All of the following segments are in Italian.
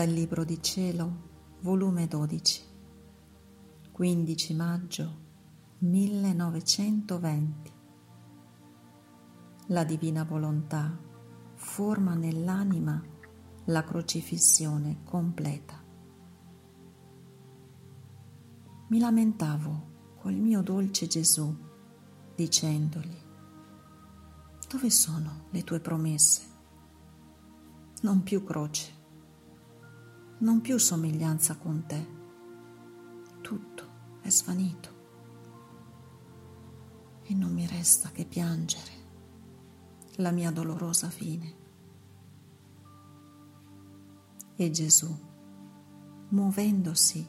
Dal Libro di Cielo, volume 12, 15 maggio 1920. La divina volontà forma nell'anima la crocifissione completa. Mi lamentavo col mio dolce Gesù dicendogli, dove sono le tue promesse? Non più croce non più somiglianza con te. Tutto è svanito e non mi resta che piangere la mia dolorosa fine. E Gesù, muovendosi,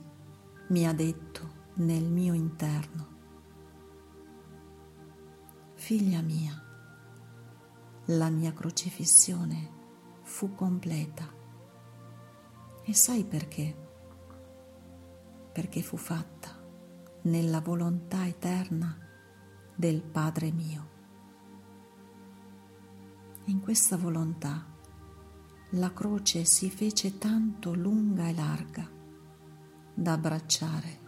mi ha detto nel mio interno, Figlia mia, la mia crocifissione fu completa e sai perché? Perché fu fatta nella volontà eterna del Padre mio. In questa volontà la croce si fece tanto lunga e larga da abbracciare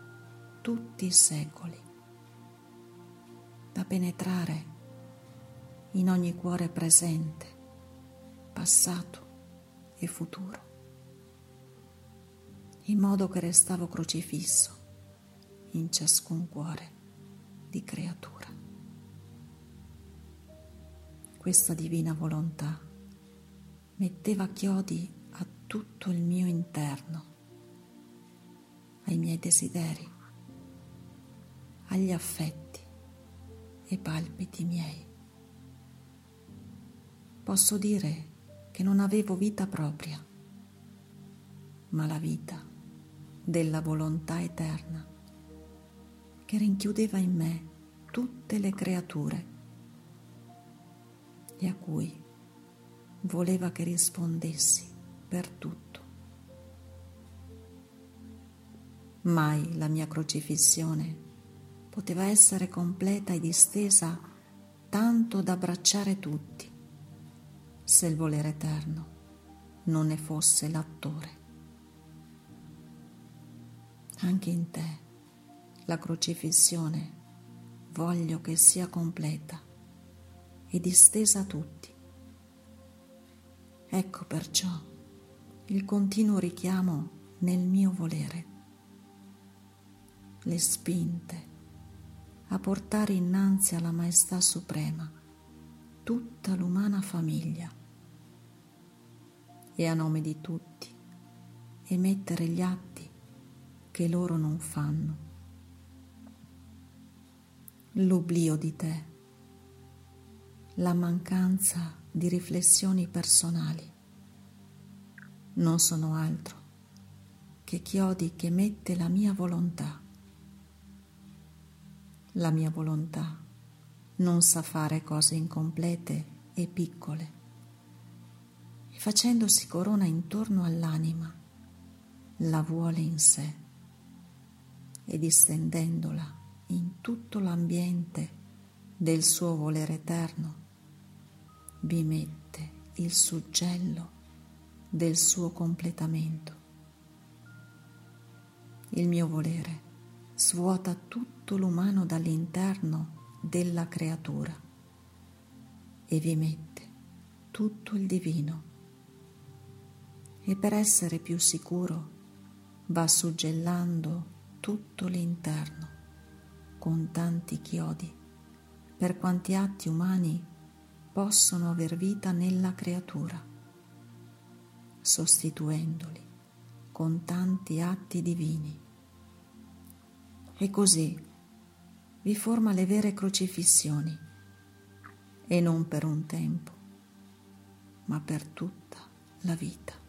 tutti i secoli, da penetrare in ogni cuore presente, passato e futuro in modo che restavo crocifisso in ciascun cuore di creatura. Questa divina volontà metteva chiodi a tutto il mio interno, ai miei desideri, agli affetti e palpiti miei. Posso dire che non avevo vita propria, ma la vita della volontà eterna che rinchiudeva in me tutte le creature e a cui voleva che rispondessi per tutto. Mai la mia crocifissione poteva essere completa e distesa tanto da abbracciare tutti, se il volere eterno non ne fosse l'attore anche in te la crocifissione voglio che sia completa e distesa a tutti. Ecco perciò il continuo richiamo nel mio volere, le spinte a portare innanzi alla Maestà Suprema tutta l'umana famiglia e a nome di tutti emettere gli atti che loro non fanno. L'oblio di te, la mancanza di riflessioni personali non sono altro che chiodi che mette la mia volontà. La mia volontà non sa fare cose incomplete e piccole e facendosi corona intorno all'anima la vuole in sé e distendendola in tutto l'ambiente del suo volere eterno, vi mette il suggello del suo completamento. Il mio volere svuota tutto l'umano dall'interno della creatura e vi mette tutto il divino. E per essere più sicuro va suggellando tutto l'interno con tanti chiodi, per quanti atti umani possono aver vita nella creatura, sostituendoli con tanti atti divini. E così vi forma le vere crocifissioni, e non per un tempo, ma per tutta la vita.